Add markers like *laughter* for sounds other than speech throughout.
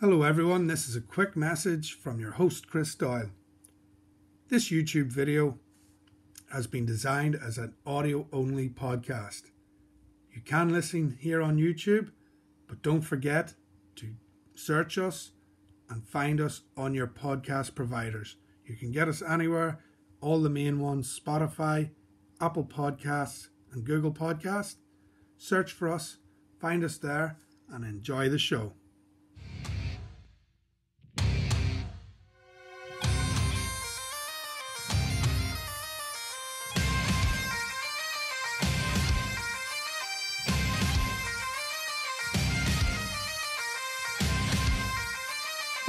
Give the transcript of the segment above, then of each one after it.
Hello, everyone. This is a quick message from your host, Chris Doyle. This YouTube video has been designed as an audio only podcast. You can listen here on YouTube, but don't forget to search us and find us on your podcast providers. You can get us anywhere, all the main ones Spotify, Apple Podcasts, and Google Podcasts. Search for us, find us there, and enjoy the show.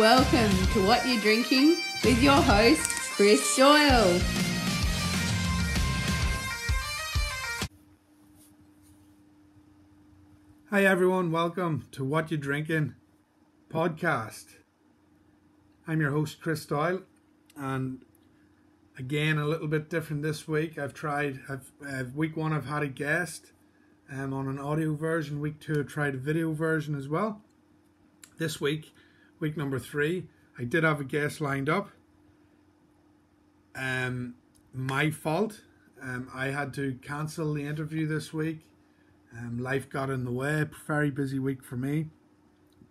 Welcome to What You're Drinking with your host, Chris Doyle. Hi, everyone. Welcome to What You're Drinking podcast. I'm your host, Chris Doyle, and again, a little bit different this week. I've tried, I've, uh, week one, I've had a guest um, on an audio version. Week two, I tried a video version as well. This week, week number three, I did have a guest lined up. Um, my fault. Um, I had to cancel the interview this week. Um, life got in the way. Very busy week for me,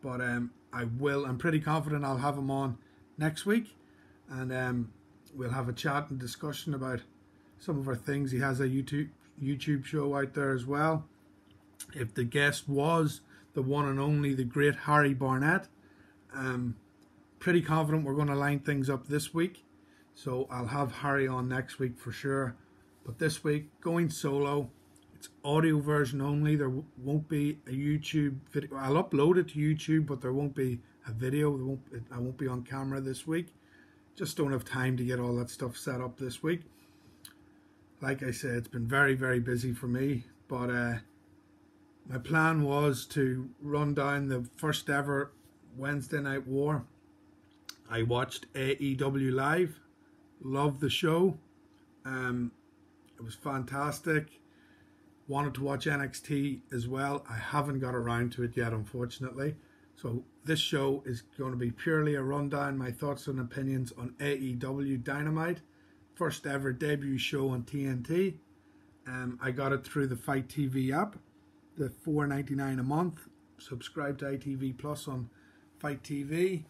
but um, I will. I'm pretty confident I'll have him on next week, and um, we'll have a chat and discussion about some of our things. He has a YouTube YouTube show out there as well. If the guest was the one and only the great Harry Barnett, um, pretty confident we're going to line things up this week. So I'll have Harry on next week for sure. But this week, going solo. It's audio version only. There won't be a YouTube video. I'll upload it to YouTube, but there won't be a video. Won't, I won't be on camera this week. Just don't have time to get all that stuff set up this week. Like I said, it's been very, very busy for me. But uh, my plan was to run down the first ever Wednesday Night War. I watched AEW live. Loved the show. Um, it was fantastic wanted to watch NXT as well. I haven't got around to it yet, unfortunately. So this show is going to be purely a rundown, my thoughts and opinions on AEW Dynamite, first ever debut show on TNT. Um, I got it through the FITE TV app, the four ninety nine a month. Subscribe to ITV Plus on FITE TV.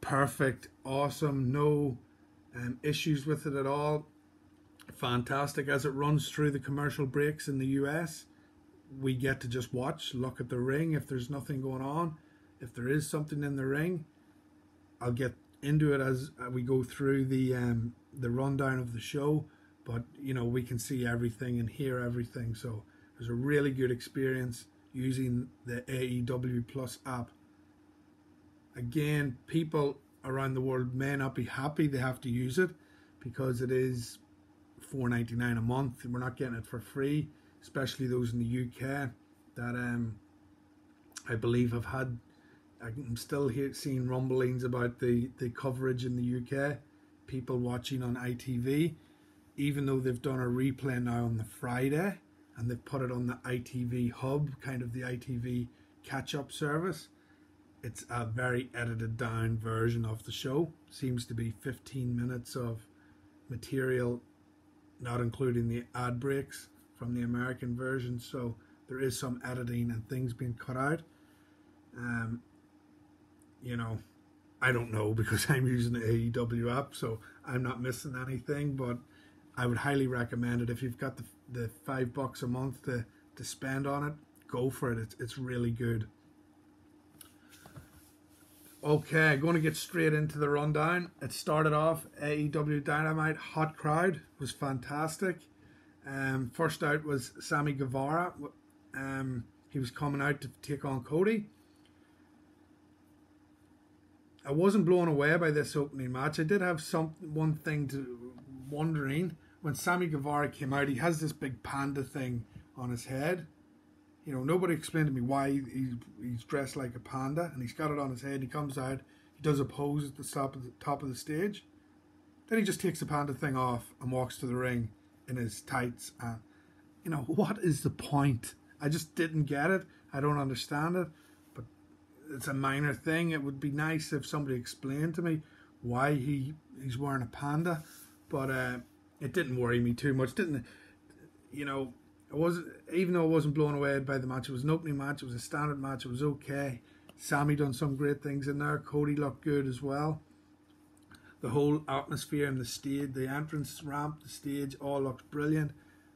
Perfect, awesome, no um, issues with it at all fantastic as it runs through the commercial breaks in the US. We get to just watch, look at the ring if there's nothing going on. If there is something in the ring, I'll get into it as we go through the um, the rundown of the show. But you know we can see everything and hear everything, so it was a really good experience using the AEW Plus app. Again, people around the world may not be happy they have to use it because it is four ninety nine a month. We're not getting it for free, especially those in the UK that um I believe have had. I'm still here seeing rumblings about the the coverage in the UK, people watching on ITV, even though they've done a replay now on the Friday and they've put it on the ITV hub, kind of the ITV catch up service. It's a very edited down version of the show. Seems to be 15 minutes of material not including the ad breaks from the American version. So there is some editing and things being cut out. Um, you know, I don't know *laughs* because I'm using the AEW app, so I'm not missing anything. But I would highly recommend it if you've got the, the five bucks a month to to spend on it. Go for it. It's it's really good. Okay, going to get straight into the rundown. It started off AEW Dynamite, hot crowd, was fantastic. Um, first out was Sammy Guevara. Um, he was coming out to take on Cody. I wasn't blown away by this opening match. I did have some one thing to wondering when Sammy Guevara came out. He has this big panda thing on his head you know, nobody explained to me why he's, he's dressed like a panda and he's got it on his head. He comes out, he does a pose at the top of the top of the stage. Then he just takes the panda thing off and walks to the ring in his tights. And you know, what is the point? I just didn't get it. I don't understand it. But it's a minor thing. It would be nice if somebody explained to me why he he's wearing a panda, but uh, it didn't worry me too much. Didn't you know? It wasn't even though I wasn't blown away by the match. It was an opening match. It was a standard match. It was okay. Sammy done some great things in there. Cody looked good as well. The whole atmosphere and the stage, the entrance ramp, the stage, all looked brilliant.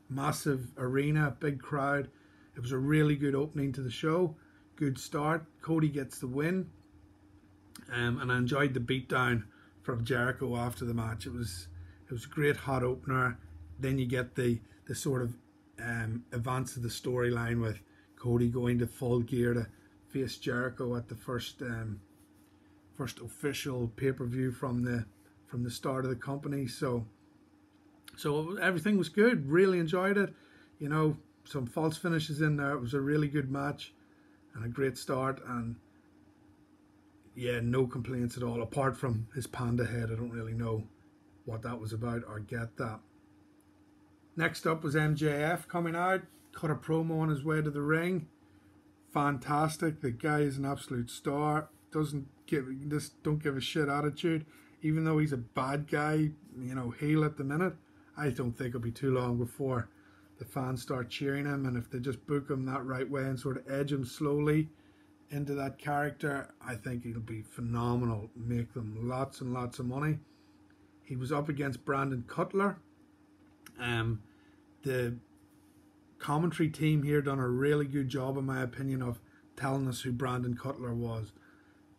Massive arena, big crowd. It was a really good opening to the show. Good start. Cody gets the win. Um, and I enjoyed the beatdown from Jericho after the match. It was it was a great hot opener. Then you get the the sort of um, advance of the storyline with Cody going to full gear to face Jericho at the first um, first official pay per view from the from the start of the company. So so everything was good. Really enjoyed it. You know, some false finishes in there. It was a really good match and a great start. And yeah, no complaints at all. Apart from his panda head, I don't really know what that was about or get that. Next up was MJF coming out, cut a promo on his way to the ring. Fantastic. The guy is an absolute star. Doesn't give this don't give a shit attitude. Even though he's a bad guy, you know, heel at the minute, I don't think it'll be too long before the fans start cheering him. And if they just book him that right way and sort of edge him slowly into that character, I think he'll be phenomenal. Make them lots and lots of money. He was up against Brandon Cutler. Um, the commentary team here done a really good job, in my opinion, of telling us who Brandon Cutler was.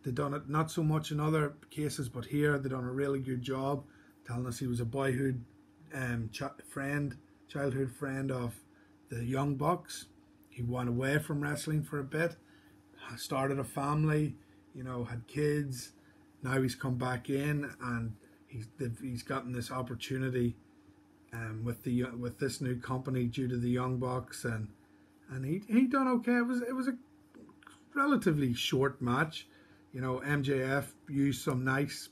They done it not so much in other cases, but here they done a really good job telling us he was a boyhood um, ch- friend, childhood friend of the Young Bucks. He went away from wrestling for a bit, started a family, you know, had kids. Now he's come back in and he's he's gotten this opportunity um, with the with this new company due to the Young Bucks and and he he done okay. It was it was a relatively short match. You know, MJF used some nice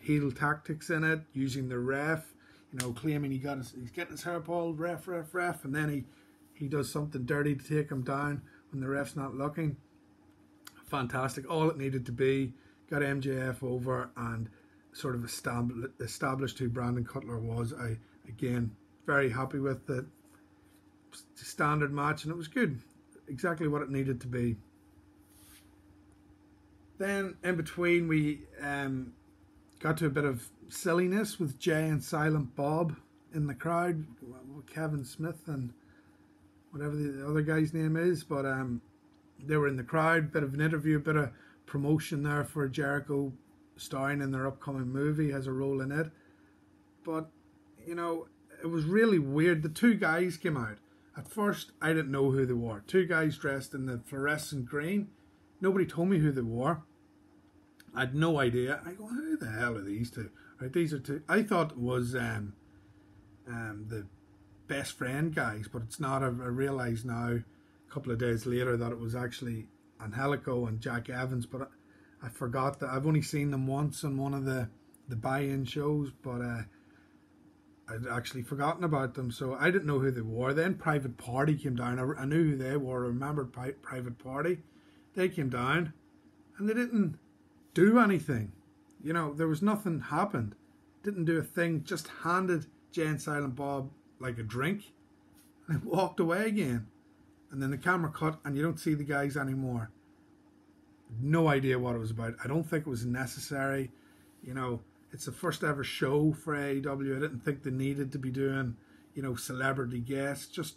heel tactics in it, using the ref. You know, claiming he got his, he's getting his hair pulled, ref, ref, ref, and then he he does something dirty to take him down when the ref's not looking. Fantastic. All it needed to be got MJF over and sort of established who Brandon Cutler was. I again very happy with the standard match, and it was good, exactly what it needed to be. Then in between, we um, got to a bit of silliness with Jay and Silent Bob in the crowd, Kevin Smith and whatever the other guy's name is, but um, they were in the crowd. Bit of an interview, bit of promotion there for Jericho starring in their upcoming movie, has a role in it. But you know, it was really weird. The two guys came out. At first, I didn't know who they were. Two guys dressed in the fluorescent green. Nobody told me who they were. I had no idea. I go, who the hell are these two? Right, these are two. I thought was um, um, the best friend guys, but it's not. I, I now, a couple of days later, that it was actually Angelico and Jack Evans. But I, I forgot that I've only seen them once on one of the the buy-in shows, but uh, I'd actually forgotten about them, so I didn't know who they were. Then Private Party came down. I, I knew who they were. I remembered Pri- Private Party. They came down, and they didn't do anything. You know, there was nothing happened. Didn't do a thing. Just handed Jay and Silent Bob like a drink, and walked away again. And then the camera cut, and you don't see the guys anymore. No idea what it was about. I don't think it was necessary. You know, it's the first ever show for AEW. I didn't think they needed to be doing, you know, celebrity guests. Just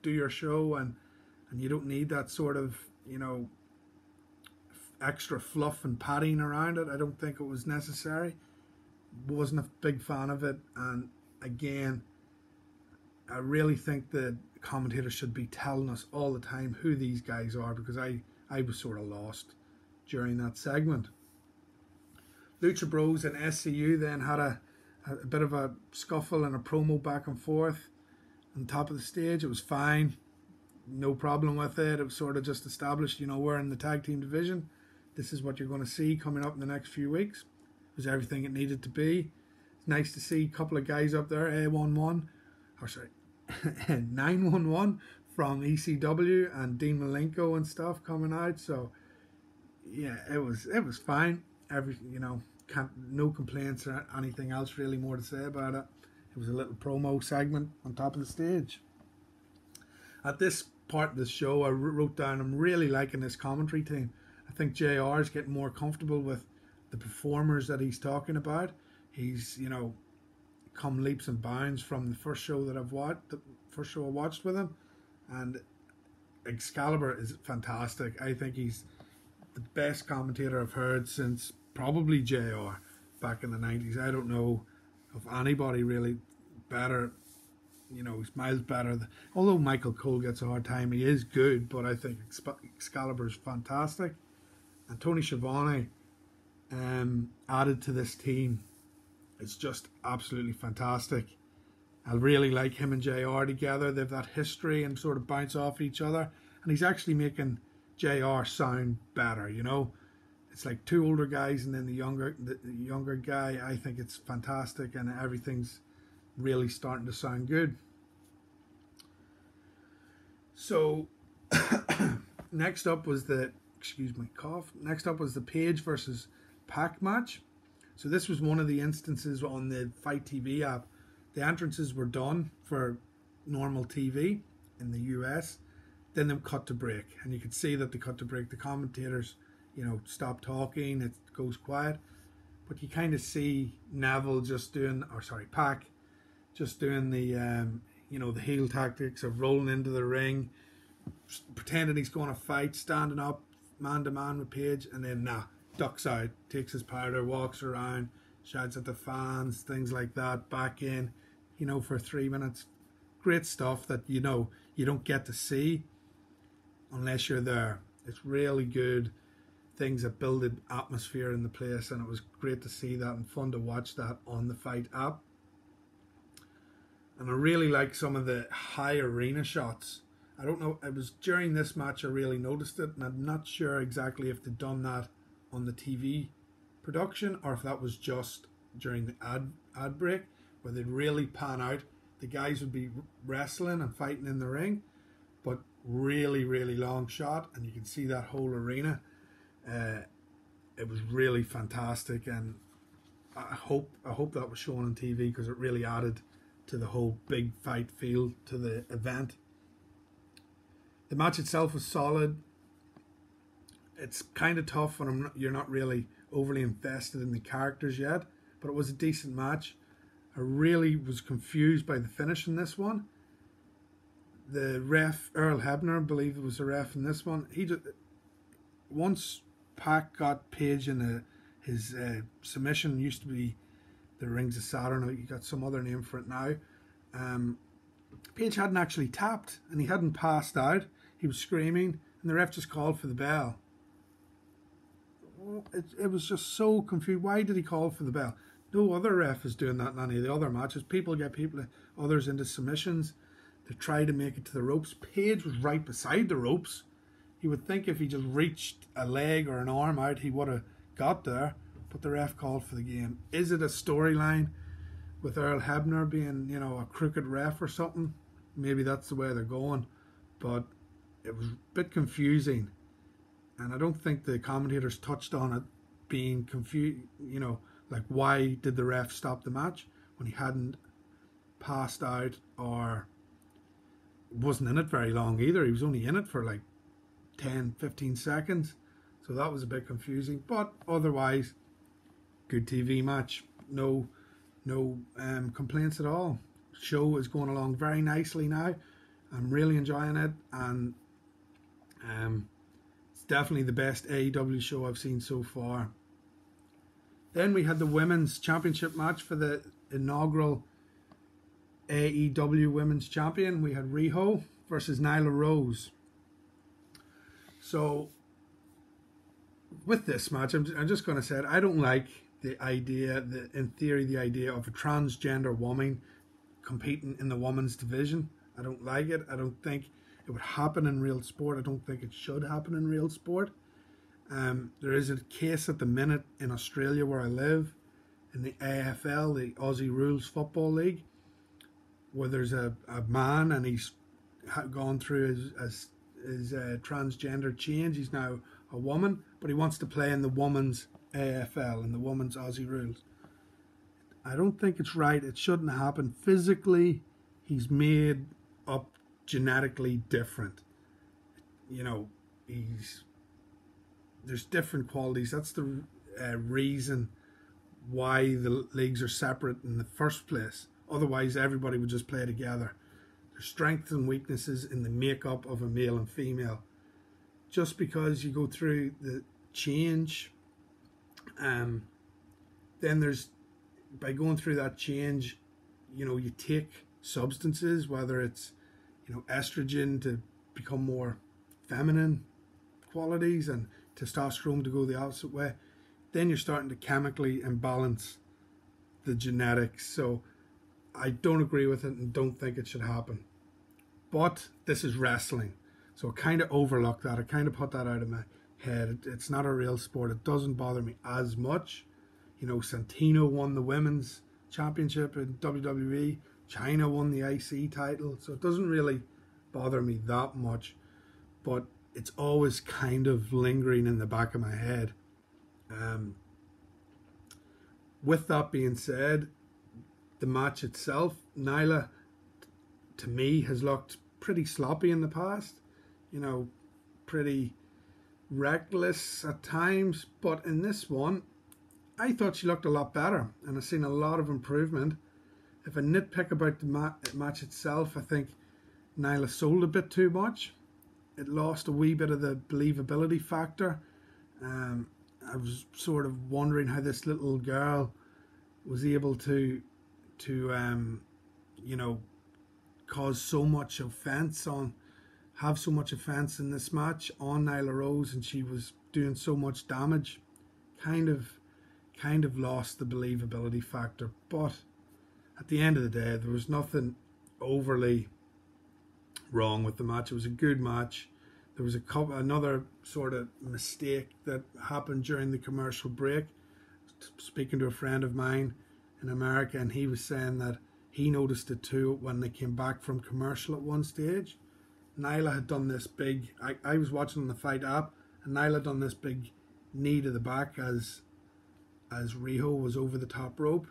do your show, and and you don't need that sort of, you know, extra fluff and padding around it. I don't think it was necessary. Wasn't a big fan of it, and again, I really think the commentators should be telling us all the time who these guys are because I I was sort of lost during that segment. Lucha Bros and SCU then had a, a bit of a scuffle and a promo back and forth on top of the stage. It was fine, no problem with it. It was sort of just established, you know, we're in the tag team division. This is what you're going to see coming up in the next few weeks. It was everything it needed to be. It's nice to see a couple of guys up there, A11, or sorry, *laughs* 911 from ECW and Dean Malenko and stuff coming out. So yeah, it was it was fine. Every you know, can't, no complaints or anything else really more to say about it. It was a little promo segment on top of the stage. At this part of the show, I wrote down I'm really liking this commentary team. I think JR is getting more comfortable with the performers that he's talking about. He's you know come leaps and bounds from the first show that I've watched, the first show I watched with him, and Excalibur is fantastic. I think he's the best commentator I've heard since probably JR back in the 90s. I don't know of anybody really better. You know, he's miles better. Although Michael Cole gets a hard time, he is good, but I think Excalibur is fantastic. And Tony Schiavone um, added to this team. It's just absolutely fantastic. I really like him and JR together. They've that history and sort of bounce off each other. And he's actually making JR sound better, you know. It's like two older guys and then the younger the, younger guy. I think it's fantastic and everything's really starting to sound good. So *coughs* next up was the excuse me cough. Next up was the Page versus Pac match. So this was one of the instances on the FITE TV app. The entrances were done for normal TV in the US then they cut to break, and you could see that they cut to break. The commentators, you know, stop talking. It goes quiet, but you kind of see Neville just doing, or sorry, Pac, just doing the, um, you know, the heel tactics of rolling into the ring, pretending he's going to fight, standing up, man to man with Page, and then nah, ducks out, takes his powder, walks around, shouts at the fans, things like that. Back in, you know, for three minutes. Great stuff that you know you don't get to see unless you're there. It's really good things that build an atmosphere in the place, and it was great to see that and fun to watch that on the FITE app. And I really like some of the high arena shots. I don't know, it was during this match I really noticed it, and I'm not sure exactly if they'd done that on the TV production or if that was just during the ad ad break where they'd really pan out. The guys would be wrestling and fighting in the ring, but really, really long shot, and you can see that whole arena. Uh, it was really fantastic, and I hope I hope that was shown on TV because it really added to the whole big fight feel to the event. The match itself was solid. It's kind of tough when not, you're not really overly invested in the characters yet, but it was a decent match. I really was confused by the finish in this one the ref Earl Hebner, I believe it was the ref in this one. He just, once Pac got Page in a, his uh, submission used to be the Rings of Saturn. He got some other name for it now. Um, Page hadn't actually tapped and he hadn't passed out. He was screaming, and the ref just called for the bell. It, it was just so confused. Why did he call for the bell? No other ref is doing that in any of the other matches. People get people others into submissions They try to make it to the ropes. Page was right beside the ropes. You would think if he just reached a leg or an arm out, he would have got there. But the ref called for the game. Is it a storyline with Earl Hebner being, you know, a crooked ref or something? Maybe that's the way they're going. But it was a bit confusing. And I don't think the commentators touched on it being confused, you know, like why did the ref stop the match when he hadn't passed out or wasn't in it very long either. He was only in it for like 10, 15 seconds. So that was a bit confusing. But otherwise, good TV match. No no um, complaints at all. Show is going along very nicely now. I'm really enjoying it and um, it's definitely the best AEW show I've seen so far. Then we had the women's championship match for the inaugural AEW Women's Champion. We had Riho versus Nyla Rose. So, with this match, I'm, just going to say it. I don't like the idea, the, in theory, the idea of a transgender woman competing in the women's division. I don't like it. I don't think it would happen in real sport. I don't think it should happen in real sport. Um, there is a case at the minute in Australia where I live, in the AFL, the Aussie Rules Football League, where there's a, a man and he's gone through his, his uh, transgender change. He's now a woman, but he wants to play in the women's AFL, and the women's Aussie rules. I don't think it's right. It shouldn't happen. Physically, he's made up genetically different. You know, he's there's different qualities. That's the uh, reason why the leagues are separate in the first place. Otherwise, everybody would just play together. Strengths and weaknesses in the makeup of a male and female. Just because you go through the change, um, then there's by going through that change, you know, you take substances, whether it's you know estrogen to become more feminine qualities and testosterone to go the opposite way, then you're starting to chemically imbalance the genetics. So I don't agree with it and don't think it should happen. But this is wrestling. So I kind of overlooked that. I kind of put that out of my head. It's not a real sport. It doesn't bother me as much. You know, Santino won the women's championship in WWE. Chyna won the IC title. So it doesn't really bother me that much. But it's always kind of lingering in the back of my head. Um, with that being said, the match itself, Nyla, to me, has looked pretty sloppy in the past. You know, pretty reckless at times. But in this one, I thought she looked a lot better, and I've seen a lot of improvement. If I nitpick about the ma- match itself, I think Nyla sold a bit too much it lost a wee bit of the believability factor. Um, I was sort of wondering how this little girl was able to to um, you know cause so much offense on have so much offense in this match on Nyla Rose and she was doing so much damage kind of kind of lost the believability factor but at the end of the day there was nothing overly wrong with the match. It was a good match. There was a couple, another sort of mistake that happened during the commercial break. Speaking to a friend of mine in America, and he was saying that he noticed it too when they came back from commercial at one stage. Nyla had done this big. I, I was watching the FITE app, and Nyla done this big knee to the back as as Riho was over the top rope.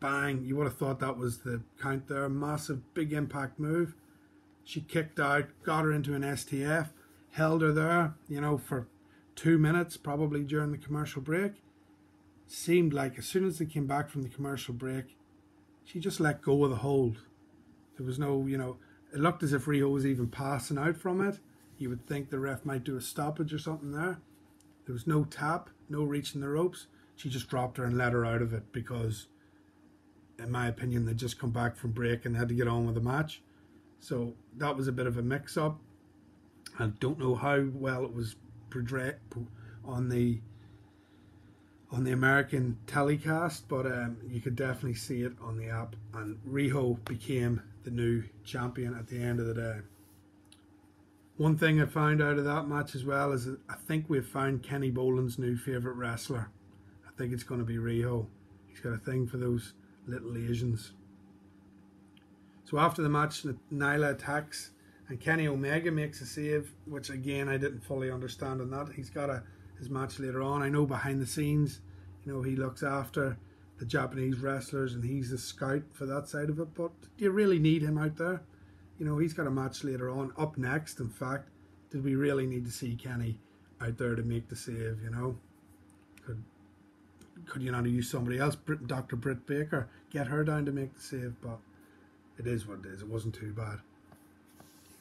Bang! You would have thought that was the count there. Massive, big impact move she kicked out, got her into an STF, held her there, you know, for two minutes, probably during the commercial break. Seemed like as soon as they came back from the commercial break, she just let go of the hold. There was no, you know, it looked as if Riho was even passing out from it. You would think the ref might do a stoppage or something there. There was no tap, no reaching the ropes. She just dropped her and let her out of it because, in my opinion, they just come back from break and had to get on with the match. So that was a bit of a mix up. I don't know how well it was portrayed on the on the American telecast, but um, you could definitely see it on the app. And Riho became the new champion at the end of the day. One thing I found out of that match as well is I think we've found Kenny Boland's new favourite wrestler. I think it's going to be Riho. He's got a thing for those little Asians. So after the match, Nyla attacks and Kenny Omega makes a save, which again I didn't fully understand on that. He's got a his match later on. I know behind the scenes, you know, he looks after the Japanese wrestlers and he's the scout for that side of it. But do you really need him out there? You know, he's got a match later on. Up next, in fact, did we really need to see Kenny out there to make the save? You know, could could you not use somebody else? Dr. Britt Baker, get her down to make the save, but it is what it is. It wasn't too bad.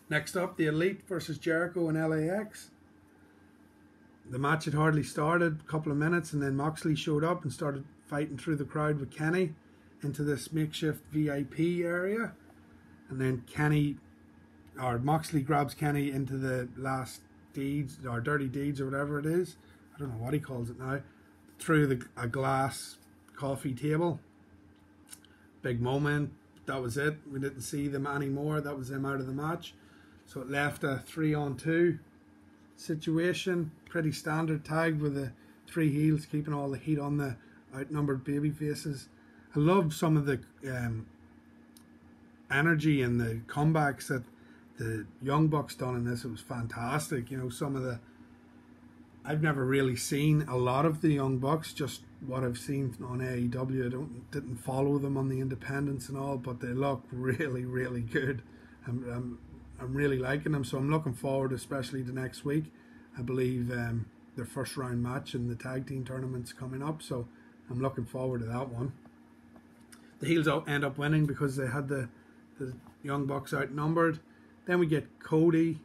Next up, the Elite versus Jericho and LAX. The match had hardly started, a couple of minutes, and then Moxley showed up and started fighting through the crowd with Kenny into this makeshift VIP area. And then Kenny, or Moxley grabs Kenny into the last deeds, or dirty deeds, or whatever it is. I don't know what he calls it now. Through the, a glass coffee table. Big moment that was it. We didn't see them anymore. That was them out of the match. So it left a three on two situation. Pretty standard tag with the three heels keeping all the heat on the outnumbered baby faces. I love some of the um, energy and the comebacks that the Young Bucks done in this. It was fantastic. You know, some of the I've never really seen a lot of the Young Bucks. Just what I've seen on AEW. I don't didn't follow them on the independents and all, but they look *laughs* really, really good. I'm, I'm, I'm really liking them, so I'm looking forward, especially the next week. I believe um, their first round match in the tag team tournament's coming up, so I'm looking forward to that one. The heels end up winning because they had the the Young Bucks outnumbered. Then we get Cody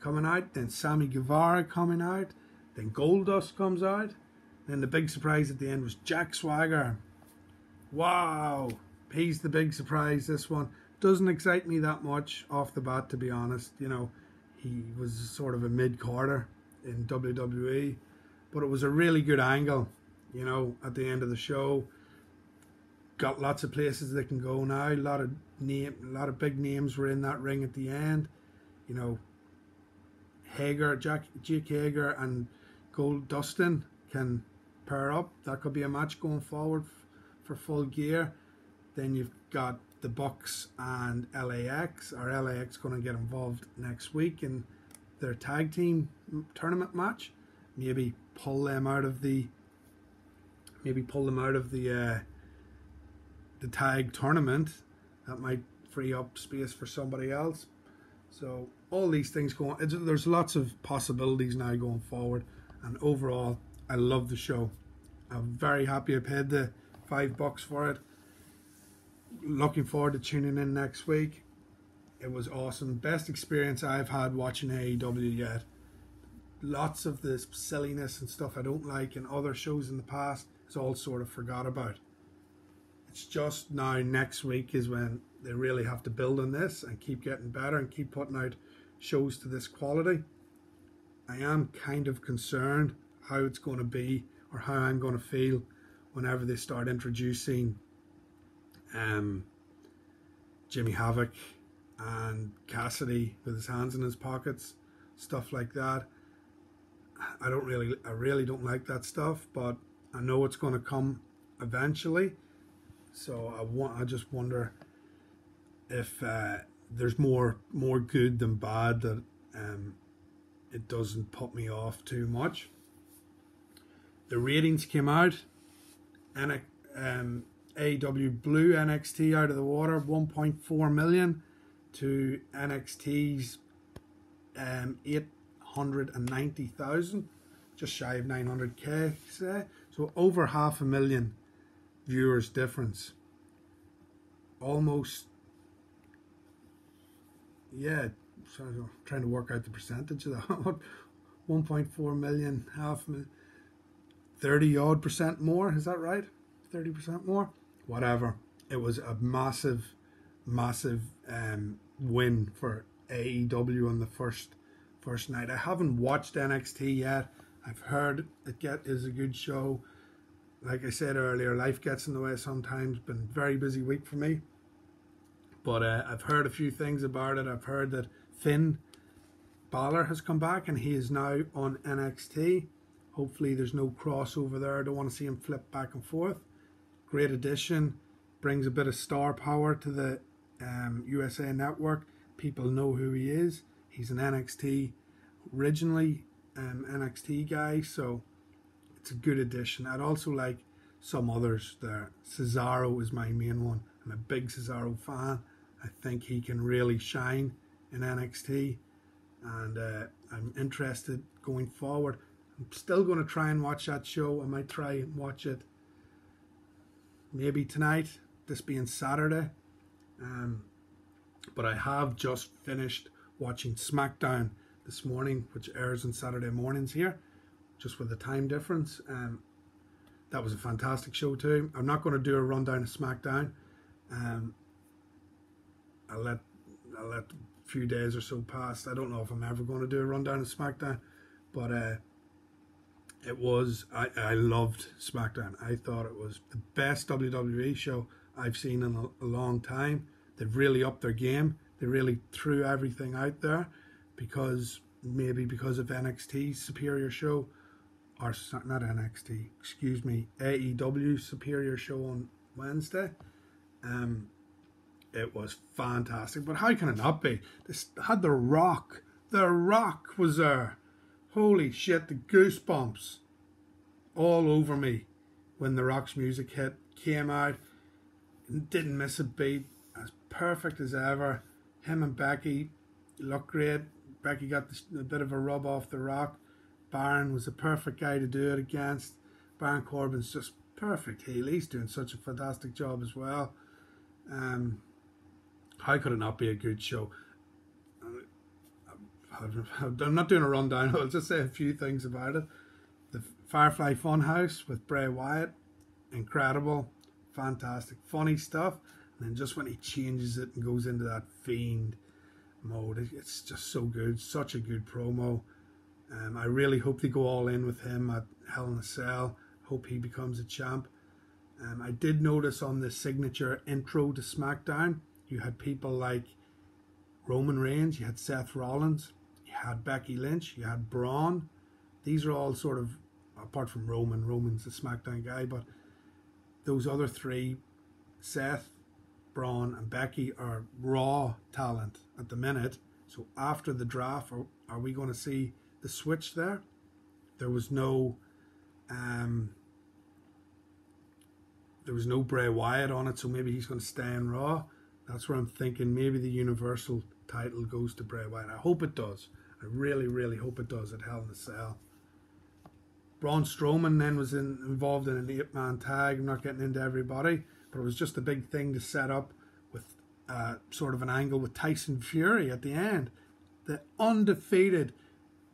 coming out, then Sammy Guevara coming out, then Goldust comes out. Then the big surprise at the end was Jack Swagger. Wow, he's the big surprise. This one doesn't excite me that much off the bat, to be honest. You know, he was sort of a mid carder in WWE, but it was a really good angle. You know, at the end of the show, got lots of places they can go now. A lot of name, a lot of big names were in that ring at the end. You know, Hager, Jack, Jake Hager, and Gold Dustin can pair up. That could be a match going forward for full gear. Then you've got the Bucks and LAX. Are LAX going to get involved next week in their tag team tournament match? Maybe pull them out of the. Maybe pull them out of the uh, the tag tournament. That might free up space for somebody else. So all these things going. There's lots of possibilities now going forward, and overall, I love the show. I'm very happy I paid the five bucks for it. Looking forward to tuning in next week. It was awesome. Best experience I've had watching AEW yet. Lots of the silliness and stuff I don't like in other shows in the past is all sort of forgot about. It's just now next week is when they really have to build on this and keep getting better and keep putting out shows to this quality. I am kind of concerned how it's going to be or how I'm going to feel whenever they start introducing um, Jimmy Havoc and Cassidy with his hands in his pockets, stuff like that. I don't really, I really don't like that stuff, but I know it's going to come eventually. So I want, I just wonder if uh, there's more more good than bad that um, it doesn't put me off too much the ratings came out, and I, um, AEW blew NXT out of the water, 1.4 million to NXT's um, 890,000, just shy of 900k, say. So over half a million viewers difference. Almost, yeah, I'm trying to work out the percentage of that. *laughs* 1.4 million, half million 30 odd percent more. Is that right? 30 percent more? Whatever. It was a massive, massive um, win for AEW on the first first night. I haven't watched NXT yet. I've heard it get is a good show. Like I said earlier, life gets in the way sometimes. Been very busy week for me. But uh, I've heard a few things about it. I've heard that Finn Balor has come back and he is now on NXT. Hopefully there's no crossover there. I don't want to see him flip back and forth. Great addition. Brings a bit of star power to the um, USA Network. People know who he is. He's an NXT, originally um, NXT guy, so it's a good addition. I'd also like some others there. Cesaro is my main one. I'm a big Cesaro fan. I think he can really shine in NXT, and uh, I'm interested going forward. I'm still going to try and watch that show. I might try and watch it maybe tonight, this being Saturday. Um, but I have just finished watching SmackDown this morning, which airs on Saturday mornings here, just with the time difference. Um, that was a fantastic show too. I'm not going to do a rundown of SmackDown. Um, I'll let I'll let a few days or so pass. I don't know if I'm ever going to do a rundown of SmackDown, but uh, it was I, I loved SmackDown. I thought it was the best WWE show I've seen in a, a long time. They've really upped their game. They really threw everything out there because maybe because of NXT's superior show, or not NXT, excuse me, AEW's superior show on Wednesday. Um, it was fantastic. But how can it not be? This had The Rock. The Rock was there Holy shit, the goosebumps all over me when the Rock's music hit came out. Didn't miss a beat, as perfect as ever. Him and Becky looked great. Becky got a bit of a rub off the Rock. Baron was the perfect guy to do it against. Baron Corbin's just perfect heel. He's doing such a fantastic job as well. Um, how could it not be a good show? I'm not doing a rundown. I'll just say a few things about it. The Firefly Funhouse with Bray Wyatt, incredible, fantastic, funny stuff. And then just when he changes it and goes into that fiend mode, it's just so good. Such a good promo. Um, I really hope they go all in with him at Hell in a Cell. Hope he becomes a champ. Um, I did notice on the signature intro to SmackDown, you had people like Roman Reigns, you had Seth Rollins, had Becky Lynch, you had Braun. These are all sort of, apart from Roman, Roman's a SmackDown guy, but those other three, Seth, Braun, and Becky, are raw talent at the minute. So after the draft, are, are we going to see the switch there? There was no. Um, there was no Bray Wyatt on it, so maybe he's going to stay in Raw. That's where I'm thinking maybe the Universal title goes to Bray Wyatt. I hope it does. I really, really hope it does at Hell in a Cell. Braun Strowman then was in, involved in an eight man tag. I'm not getting into everybody, but it was just a big thing to set up with uh, sort of an angle with Tyson Fury at the end. The undefeated,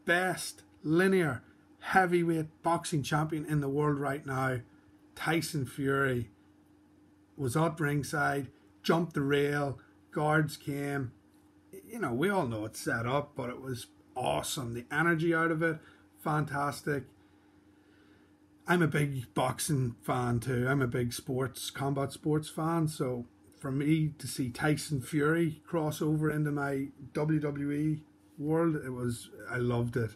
best linear heavyweight boxing champion in the world right now, Tyson Fury, was up ringside, jumped the rail, guards came. You know, we all know it's set up, but it was awesome. The energy out of it, fantastic. I'm a big boxing fan too. I'm a big sports, combat sports fan. So for me to see Tyson Fury cross over into my WWE world, it was, I loved it.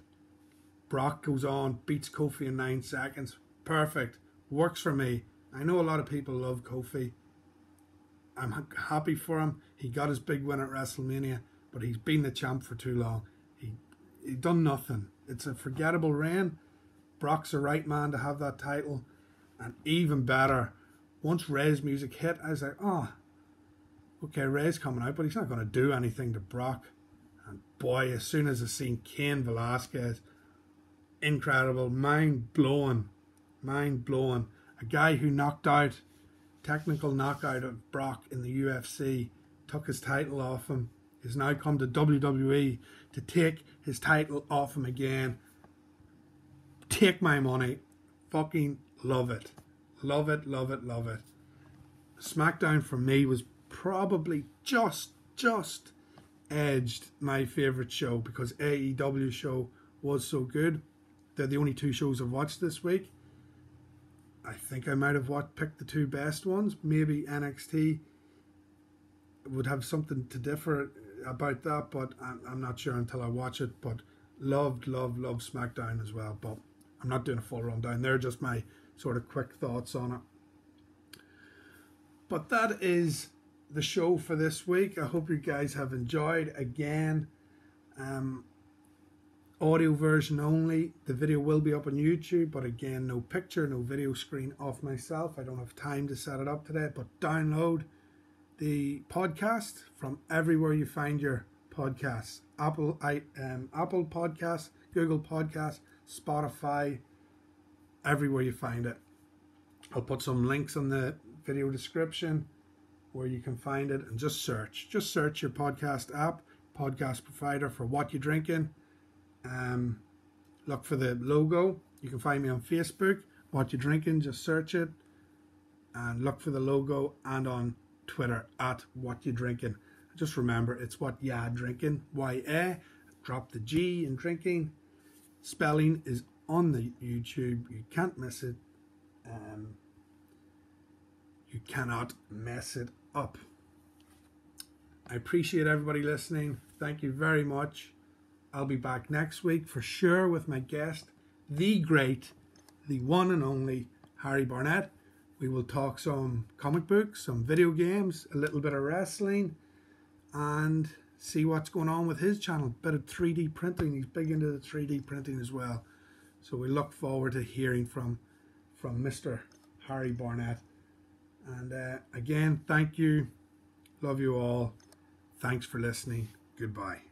Brock goes on, beats Kofi in nine seconds. Perfect. Works for me. I know a lot of people love Kofi. I'm happy for him. He got his big win at WrestleMania, but he's been the champ for too long. He he done nothing. It's a forgettable reign. Brock's the right man to have that title, and even better, once Rey's music hit, I was like, oh, okay, Rey's coming out, but he's not going to do anything to Brock. And boy, as soon as I seen Cain Velasquez, incredible, mind blowing, mind blowing. A guy who knocked out technical knockout of Brock in the UFC, took his title off him, has now come to WWE to take his title off him again. Take my money. Fucking love it. Love it, love it, love it. SmackDown for me was probably just, just edged my favourite show because AEW show was so good. They're the only two shows I've watched this week. I think I might have what picked the two best ones. Maybe NXT would have something to differ about that, but I'm, I'm not sure until I watch it. But loved, loved, loved SmackDown as well. But I'm not doing a full rundown. They're just my sort of quick thoughts on it. But that is the show for this week. I hope you guys have enjoyed. Again, um, audio version only. The video will be up on YouTube, but again, no picture, no video screen of myself. I don't have time to set it up today, but download the podcast from everywhere you find your podcasts. Apple, I, um, Apple Podcasts, Google Podcasts, Spotify, everywhere you find it. I'll put some links on the video description where you can find it and just search. Just search your podcast app, podcast provider for what you're drinking um, look for the logo. You can find me on Facebook. What you're drinking, just search it and look for the logo and on Twitter at what you're drinking. Just remember it's what you're drinking. Y A. Drop the G in drinking. Spelling is on the YouTube. You can't miss it. Um, you cannot mess it up. I appreciate everybody listening. Thank you very much. I'll be back next week for sure with my guest, the great, the one and only Harry Barnett. We will talk some comic books, some video games, a little bit of wrestling, and see what's going on with his channel. A Bit of 3D printing. He's big into the 3D printing as well. So we look forward to hearing from from Mr. Harry Barnett. And uh, again, thank you. Love you all. Thanks for listening. Goodbye.